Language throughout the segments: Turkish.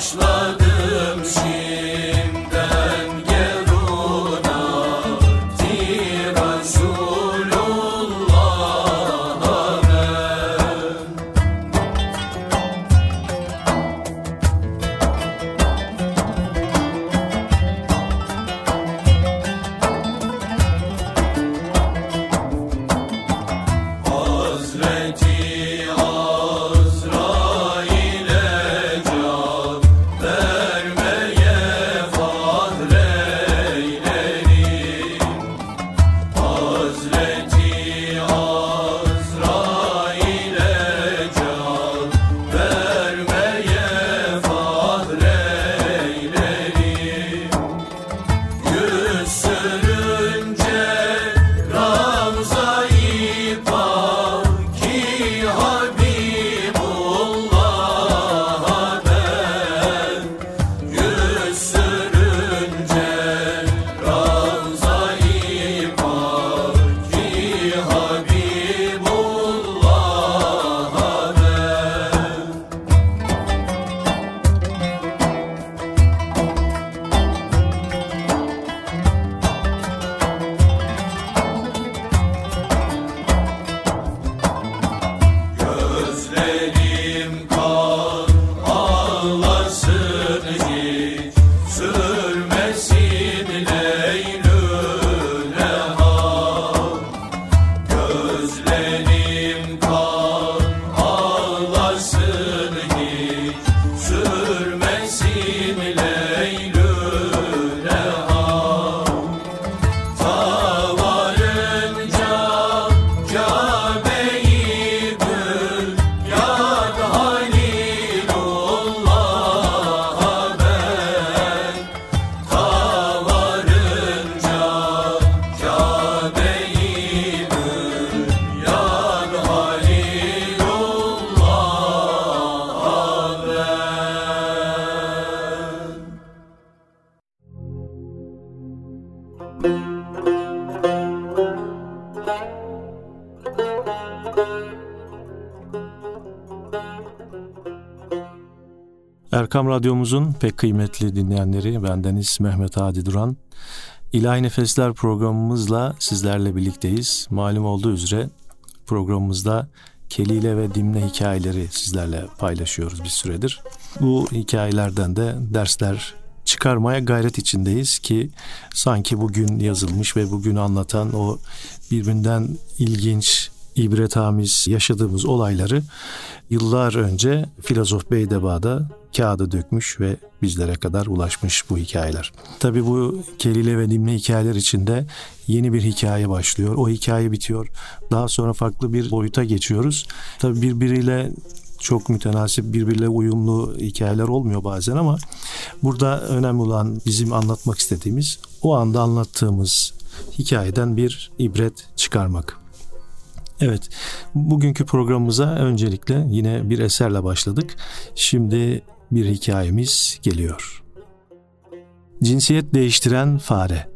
Başla. Radyomuzun pek kıymetli dinleyenleri bendeniz Mehmet Hadi Duran. İlahi Nefesler programımızla sizlerle birlikteyiz. Malum olduğu üzere programımızda Kelile ve Dimne hikayeleri sizlerle paylaşıyoruz bir süredir. Bu hikayelerden de dersler çıkarmaya gayret içindeyiz ki sanki bugün yazılmış ve bugün anlatan o birbirinden ilginç, ibretamiz yaşadığımız olayları yıllar önce filozof Beydeba'da kağıda dökmüş ve bizlere kadar ulaşmış bu hikayeler. Tabii bu kelile ve dimle hikayeler içinde yeni bir hikaye başlıyor. O hikaye bitiyor. Daha sonra farklı bir boyuta geçiyoruz. Tabii birbiriyle çok mütenasip birbiriyle uyumlu hikayeler olmuyor bazen ama burada önemli olan bizim anlatmak istediğimiz o anda anlattığımız hikayeden bir ibret çıkarmak. Evet, bugünkü programımıza öncelikle yine bir eserle başladık. Şimdi bir hikayemiz geliyor. Cinsiyet değiştiren fare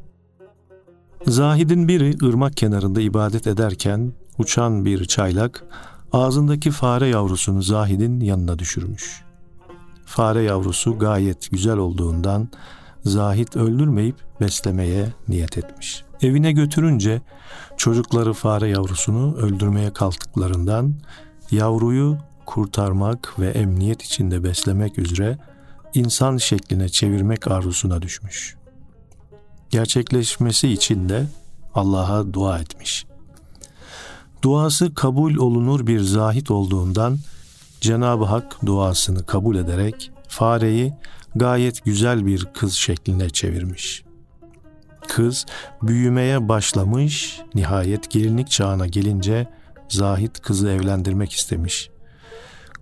Zahid'in biri ırmak kenarında ibadet ederken uçan bir çaylak ağzındaki fare yavrusunu Zahid'in yanına düşürmüş. Fare yavrusu gayet güzel olduğundan Zahid öldürmeyip beslemeye niyet etmiş. Evine götürünce çocukları fare yavrusunu öldürmeye kalktıklarından yavruyu kurtarmak ve emniyet içinde beslemek üzere insan şekline çevirmek arzusuna düşmüş. Gerçekleşmesi için de Allah'a dua etmiş. Duası kabul olunur bir zahit olduğundan Cenab-ı Hak duasını kabul ederek fareyi gayet güzel bir kız şekline çevirmiş. Kız büyümeye başlamış, nihayet gelinlik çağına gelince Zahit kızı evlendirmek istemiş.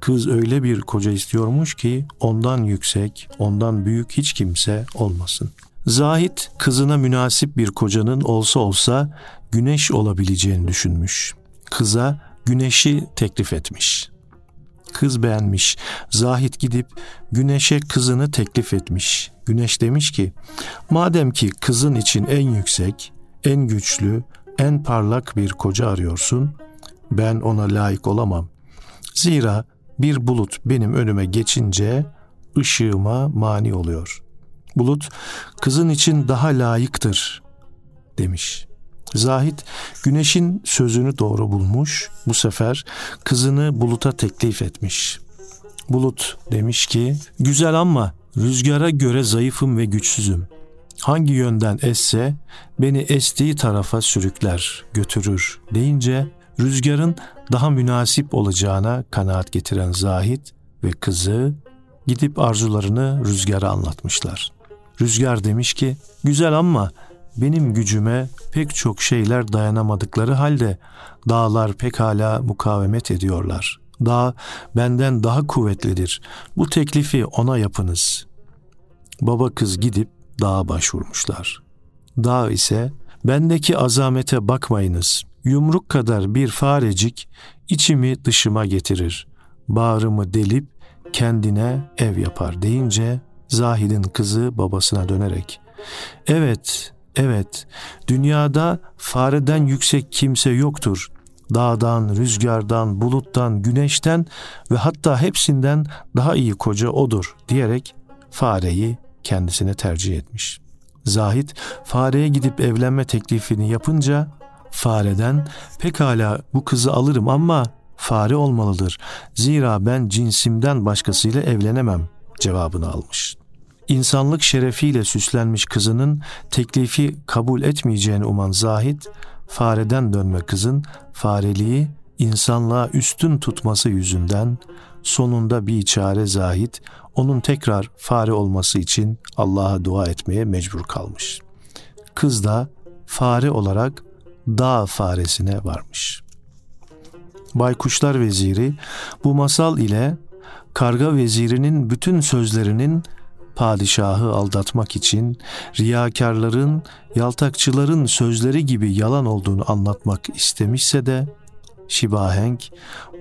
Kız öyle bir koca istiyormuş ki ondan yüksek, ondan büyük hiç kimse olmasın. Zahit kızına münasip bir kocanın olsa olsa güneş olabileceğini düşünmüş. Kıza güneşi teklif etmiş. Kız beğenmiş. Zahit gidip güneşe kızını teklif etmiş. Güneş demiş ki, madem ki kızın için en yüksek, en güçlü, en parlak bir koca arıyorsun, ben ona layık olamam. Zira bir bulut benim önüme geçince ışığıma mani oluyor. Bulut kızın için daha layıktır demiş. Zahit güneşin sözünü doğru bulmuş. Bu sefer kızını buluta teklif etmiş. Bulut demiş ki güzel ama rüzgara göre zayıfım ve güçsüzüm. Hangi yönden esse beni estiği tarafa sürükler, götürür deyince rüzgarın daha münasip olacağına kanaat getiren Zahit ve kızı gidip arzularını rüzgara anlatmışlar. Rüzgar demiş ki, güzel ama benim gücüme pek çok şeyler dayanamadıkları halde dağlar pekala mukavemet ediyorlar. Dağ benden daha kuvvetlidir. Bu teklifi ona yapınız. Baba kız gidip dağa başvurmuşlar. Dağ ise bendeki azamete bakmayınız. Yumruk kadar bir farecik içimi dışıma getirir. Bağrımı delip kendine ev yapar deyince Zahid'in kızı babasına dönerek Evet, evet dünyada fareden yüksek kimse yoktur. Dağdan, rüzgardan, buluttan, güneşten ve hatta hepsinden daha iyi koca odur diyerek fareyi kendisine tercih etmiş. Zahit fareye gidip evlenme teklifini yapınca fareden pekala bu kızı alırım ama fare olmalıdır. Zira ben cinsimden başkasıyla evlenemem cevabını almış. İnsanlık şerefiyle süslenmiş kızının teklifi kabul etmeyeceğini uman Zahid, fareden dönme kızın fareliği insanlığa üstün tutması yüzünden sonunda bir çare Zahid onun tekrar fare olması için Allah'a dua etmeye mecbur kalmış. Kız da fare olarak dağ faresine varmış. Baykuşlar Veziri bu masal ile karga vezirinin bütün sözlerinin padişahı aldatmak için riyakarların, yaltakçıların sözleri gibi yalan olduğunu anlatmak istemişse de Şibahenk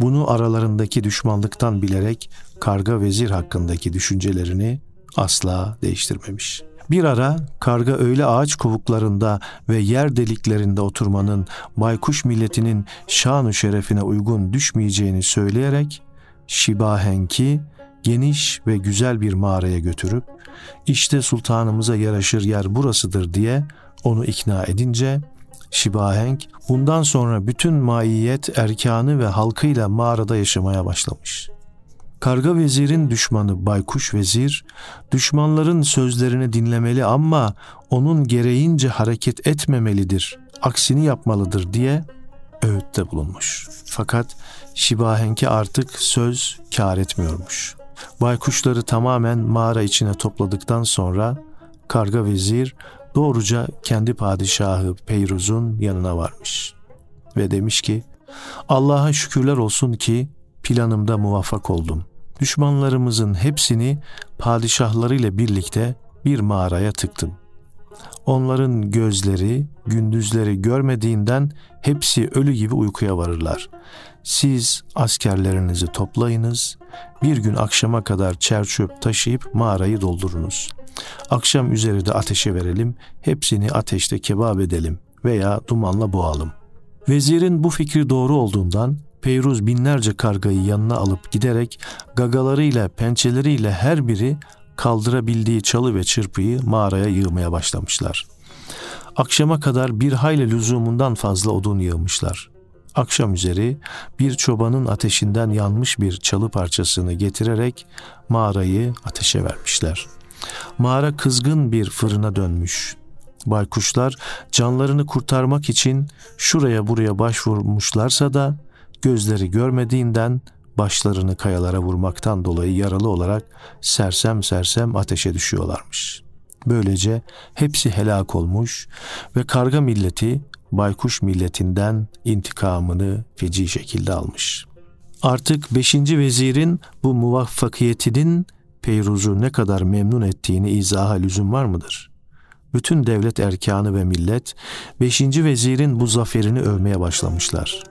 bunu aralarındaki düşmanlıktan bilerek karga vezir hakkındaki düşüncelerini asla değiştirmemiş. Bir ara karga öyle ağaç kovuklarında ve yer deliklerinde oturmanın baykuş milletinin şanu şerefine uygun düşmeyeceğini söyleyerek Şibahenk'i geniş ve güzel bir mağaraya götürüp işte sultanımıza yaraşır yer burasıdır diye onu ikna edince Şibahenk bundan sonra bütün maiyet erkanı ve halkıyla mağarada yaşamaya başlamış. Karga vezirin düşmanı Baykuş vezir, düşmanların sözlerini dinlemeli ama onun gereğince hareket etmemelidir, aksini yapmalıdır diye öğütte bulunmuş. Fakat Şibahenk'e artık söz kar etmiyormuş. Baykuşları tamamen mağara içine topladıktan sonra karga vezir doğruca kendi padişahı Peyruz'un yanına varmış. Ve demiş ki Allah'a şükürler olsun ki planımda muvaffak oldum. Düşmanlarımızın hepsini padişahlarıyla birlikte bir mağaraya tıktım. Onların gözleri gündüzleri görmediğinden hepsi ölü gibi uykuya varırlar. Siz askerlerinizi toplayınız, bir gün akşama kadar çerçöp taşıyıp mağarayı doldurunuz. Akşam üzeri de ateşe verelim, hepsini ateşte kebap edelim veya dumanla boğalım. Vezirin bu fikri doğru olduğundan Peyruz binlerce kargayı yanına alıp giderek gagalarıyla, pençeleriyle her biri kaldırabildiği çalı ve çırpıyı mağaraya yığmaya başlamışlar. Akşama kadar bir hayli lüzumundan fazla odun yığmışlar. Akşam üzeri bir çobanın ateşinden yanmış bir çalı parçasını getirerek mağarayı ateşe vermişler. Mağara kızgın bir fırına dönmüş. Baykuşlar canlarını kurtarmak için şuraya buraya başvurmuşlarsa da gözleri görmediğinden başlarını kayalara vurmaktan dolayı yaralı olarak sersem sersem ateşe düşüyorlarmış. Böylece hepsi helak olmuş ve karga milleti baykuş milletinden intikamını feci şekilde almış. Artık 5. vezirin bu muvaffakiyetinin Peyruz'u ne kadar memnun ettiğini izaha lüzum var mıdır? Bütün devlet erkanı ve millet 5. vezirin bu zaferini övmeye başlamışlar.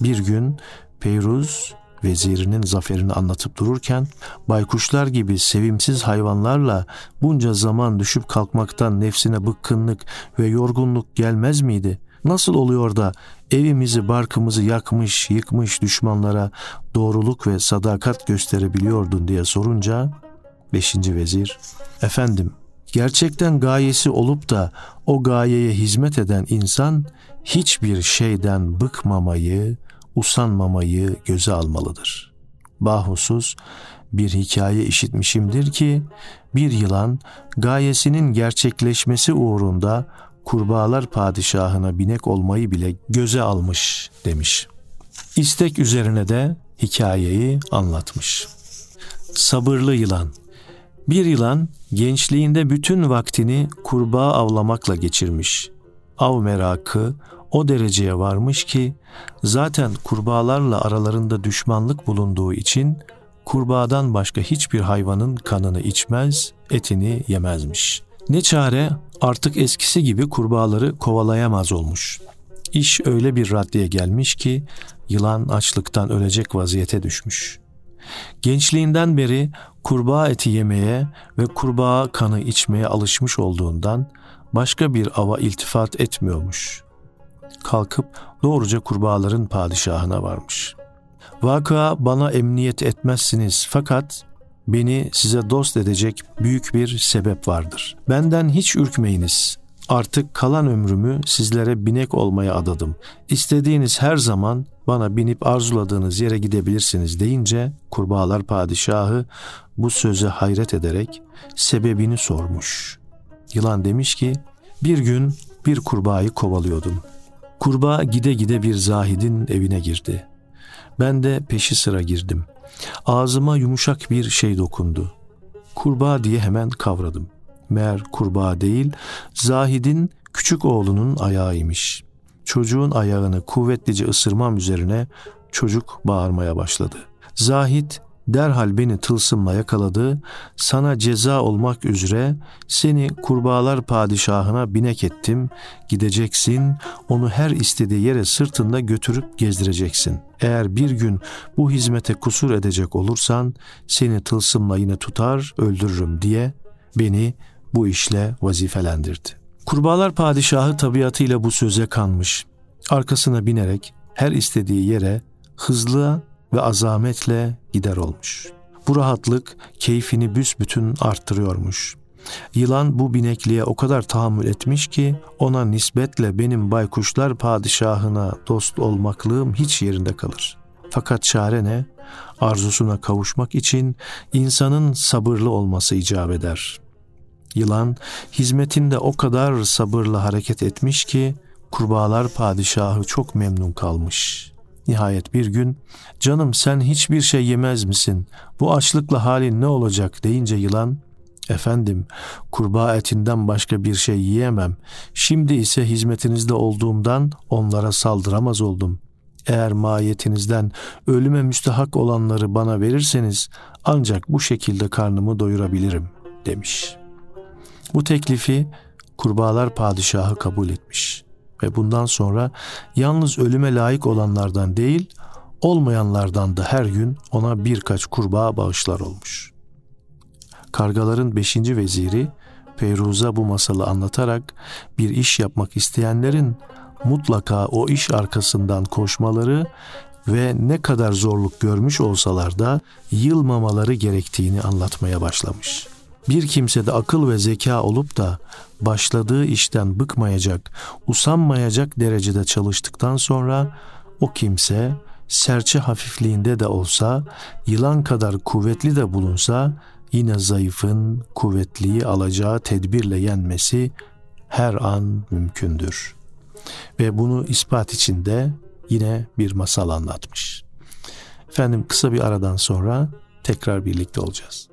Bir gün Peyruz vezirinin zaferini anlatıp dururken baykuşlar gibi sevimsiz hayvanlarla bunca zaman düşüp kalkmaktan nefsine bıkkınlık ve yorgunluk gelmez miydi? Nasıl oluyor da evimizi barkımızı yakmış yıkmış düşmanlara doğruluk ve sadakat gösterebiliyordun diye sorunca beşinci vezir efendim gerçekten gayesi olup da o gayeye hizmet eden insan hiçbir şeyden bıkmamayı, usanmamayı göze almalıdır. Bahusuz bir hikaye işitmişimdir ki bir yılan gayesinin gerçekleşmesi uğrunda kurbağalar padişahına binek olmayı bile göze almış demiş. İstek üzerine de hikayeyi anlatmış. Sabırlı yılan Bir yılan gençliğinde bütün vaktini kurbağa avlamakla geçirmiş. Av merakı o dereceye varmış ki zaten kurbağalarla aralarında düşmanlık bulunduğu için kurbağadan başka hiçbir hayvanın kanını içmez, etini yemezmiş. Ne çare artık eskisi gibi kurbağaları kovalayamaz olmuş. İş öyle bir raddeye gelmiş ki yılan açlıktan ölecek vaziyete düşmüş. Gençliğinden beri kurbağa eti yemeye ve kurbağa kanı içmeye alışmış olduğundan başka bir ava iltifat etmiyormuş. Kalkıp doğruca kurbağaların padişahına varmış. Vaka bana emniyet etmezsiniz fakat beni size dost edecek büyük bir sebep vardır. Benden hiç ürkmeyiniz. Artık kalan ömrümü sizlere binek olmaya adadım. İstediğiniz her zaman bana binip arzuladığınız yere gidebilirsiniz deyince kurbağalar padişahı bu söze hayret ederek sebebini sormuş. Yılan demiş ki bir gün bir kurbağayı kovalıyordum. Kurbağa gide gide bir zahidin evine girdi. Ben de peşi sıra girdim. Ağzıma yumuşak bir şey dokundu. Kurbağa diye hemen kavradım. Meğer kurbağa değil, Zahid'in küçük oğlunun ayağıymış. Çocuğun ayağını kuvvetlice ısırmam üzerine çocuk bağırmaya başladı. Zahid derhal beni tılsımla yakaladı, sana ceza olmak üzere seni kurbağalar padişahına binek ettim, gideceksin, onu her istediği yere sırtında götürüp gezdireceksin. Eğer bir gün bu hizmete kusur edecek olursan seni tılsımla yine tutar, öldürürüm diye beni bu işle vazifelendirdi. Kurbağalar padişahı tabiatıyla bu söze kanmış. Arkasına binerek her istediği yere hızlı ve azametle gider olmuş. Bu rahatlık keyfini büsbütün arttırıyormuş. Yılan bu binekliğe o kadar tahammül etmiş ki ona nisbetle benim baykuşlar padişahına dost olmaklığım hiç yerinde kalır. Fakat çare ne? Arzusuna kavuşmak için insanın sabırlı olması icap eder. Yılan hizmetinde o kadar sabırla hareket etmiş ki kurbağalar padişahı çok memnun kalmış. Nihayet bir gün canım sen hiçbir şey yemez misin? Bu açlıkla halin ne olacak deyince yılan Efendim, kurbağa etinden başka bir şey yiyemem. Şimdi ise hizmetinizde olduğumdan onlara saldıramaz oldum. Eğer mahiyetinizden ölüme müstahak olanları bana verirseniz ancak bu şekilde karnımı doyurabilirim demiş. Bu teklifi kurbağalar padişahı kabul etmiş ve bundan sonra yalnız ölüme layık olanlardan değil, olmayanlardan da her gün ona birkaç kurbağa bağışlar olmuş. Kargaların beşinci veziri Peyruz'a bu masalı anlatarak bir iş yapmak isteyenlerin mutlaka o iş arkasından koşmaları ve ne kadar zorluk görmüş olsalar da yılmamaları gerektiğini anlatmaya başlamış. Bir kimsede akıl ve zeka olup da başladığı işten bıkmayacak, usanmayacak derecede çalıştıktan sonra o kimse serçe hafifliğinde de olsa, yılan kadar kuvvetli de bulunsa yine zayıfın kuvvetliyi alacağı tedbirle yenmesi her an mümkündür. Ve bunu ispat içinde yine bir masal anlatmış. Efendim kısa bir aradan sonra tekrar birlikte olacağız.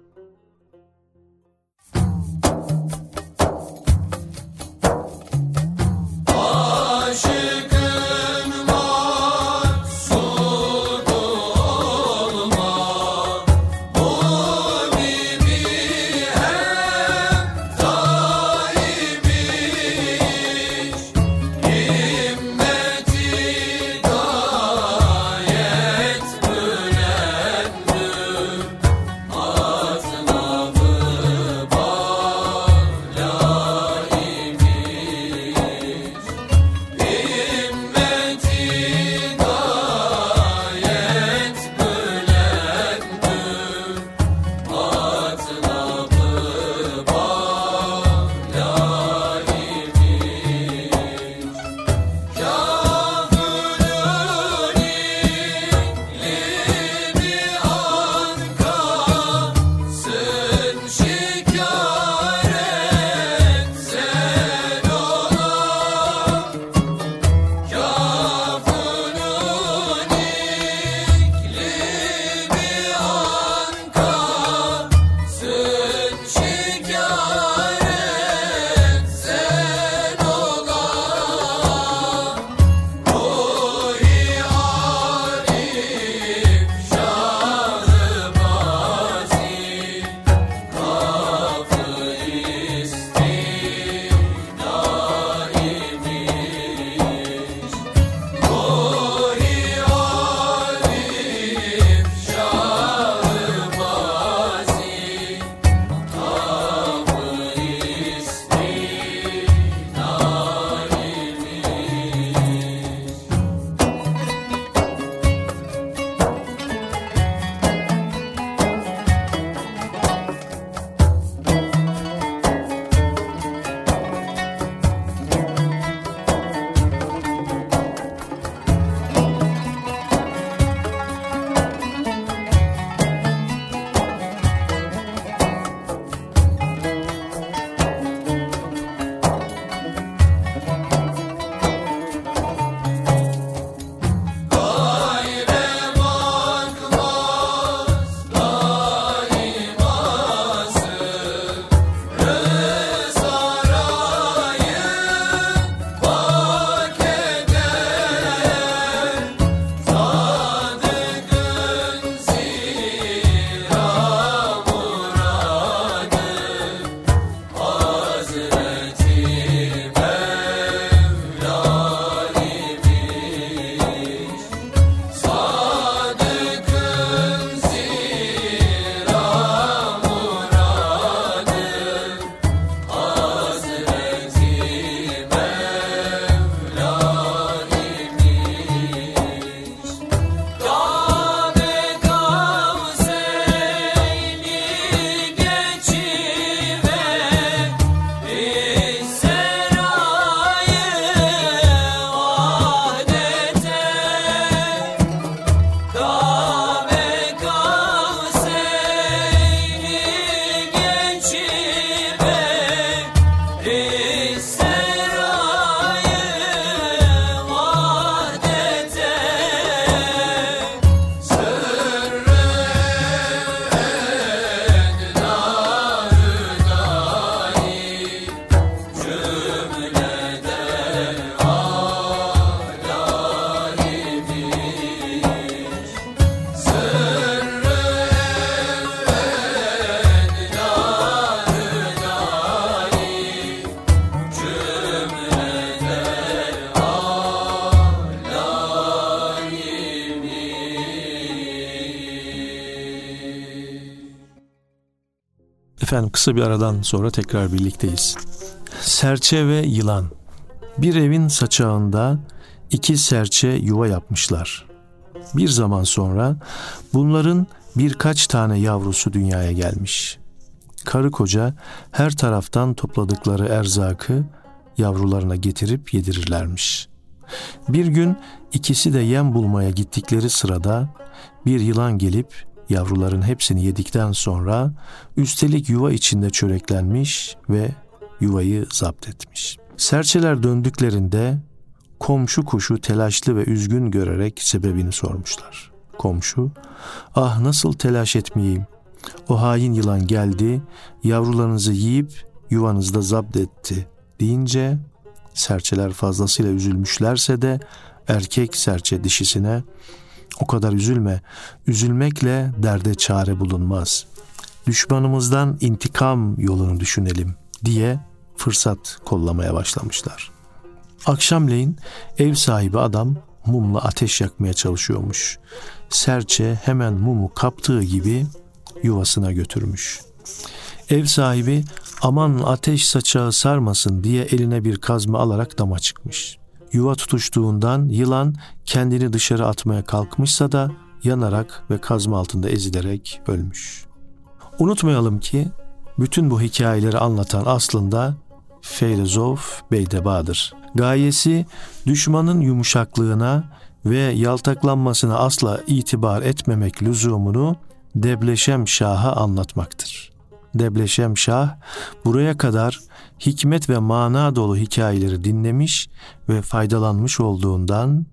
Efendim kısa bir aradan sonra tekrar birlikteyiz. Serçe ve yılan. Bir evin saçağında iki serçe yuva yapmışlar. Bir zaman sonra bunların birkaç tane yavrusu dünyaya gelmiş. Karı koca her taraftan topladıkları erzakı yavrularına getirip yedirirlermiş. Bir gün ikisi de yem bulmaya gittikleri sırada bir yılan gelip Yavruların hepsini yedikten sonra üstelik yuva içinde çöreklenmiş ve yuvayı zapt etmiş. Serçeler döndüklerinde komşu kuşu telaşlı ve üzgün görerek sebebini sormuşlar. Komşu, ah nasıl telaş etmeyeyim, o hain yılan geldi, yavrularınızı yiyip yuvanızda zapt etti deyince serçeler fazlasıyla üzülmüşlerse de erkek serçe dişisine o kadar üzülme. Üzülmekle derde çare bulunmaz. Düşmanımızdan intikam yolunu düşünelim diye fırsat kollamaya başlamışlar. Akşamleyin ev sahibi adam mumla ateş yakmaya çalışıyormuş. Serçe hemen mumu kaptığı gibi yuvasına götürmüş. Ev sahibi aman ateş saçağı sarmasın diye eline bir kazma alarak dama çıkmış yuva tutuştuğundan yılan kendini dışarı atmaya kalkmışsa da yanarak ve kazma altında ezilerek ölmüş. Unutmayalım ki bütün bu hikayeleri anlatan aslında Feylezof Beydeba'dır. Gayesi düşmanın yumuşaklığına ve yaltaklanmasına asla itibar etmemek lüzumunu Debleşem Şah'a anlatmaktır. Debleşem Şah buraya kadar hikmet ve mana dolu hikayeleri dinlemiş ve faydalanmış olduğundan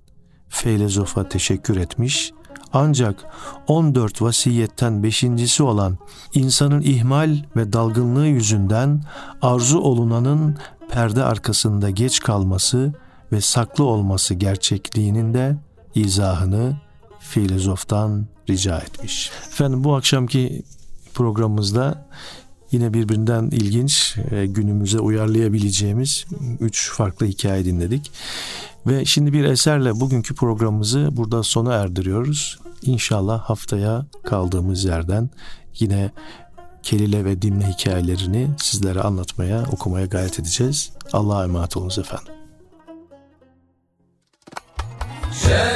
Feylezofa teşekkür etmiş ancak 14 vasiyetten beşincisi olan insanın ihmal ve dalgınlığı yüzünden arzu olunanın perde arkasında geç kalması ve saklı olması gerçekliğinin de izahını filozoftan rica etmiş. Efendim bu akşamki programımızda Yine birbirinden ilginç e, günümüze uyarlayabileceğimiz üç farklı hikaye dinledik. Ve şimdi bir eserle bugünkü programımızı burada sona erdiriyoruz. İnşallah haftaya kaldığımız yerden yine kelile ve dimle hikayelerini sizlere anlatmaya, okumaya gayret edeceğiz. Allah'a emanet olunuz efendim. Şey.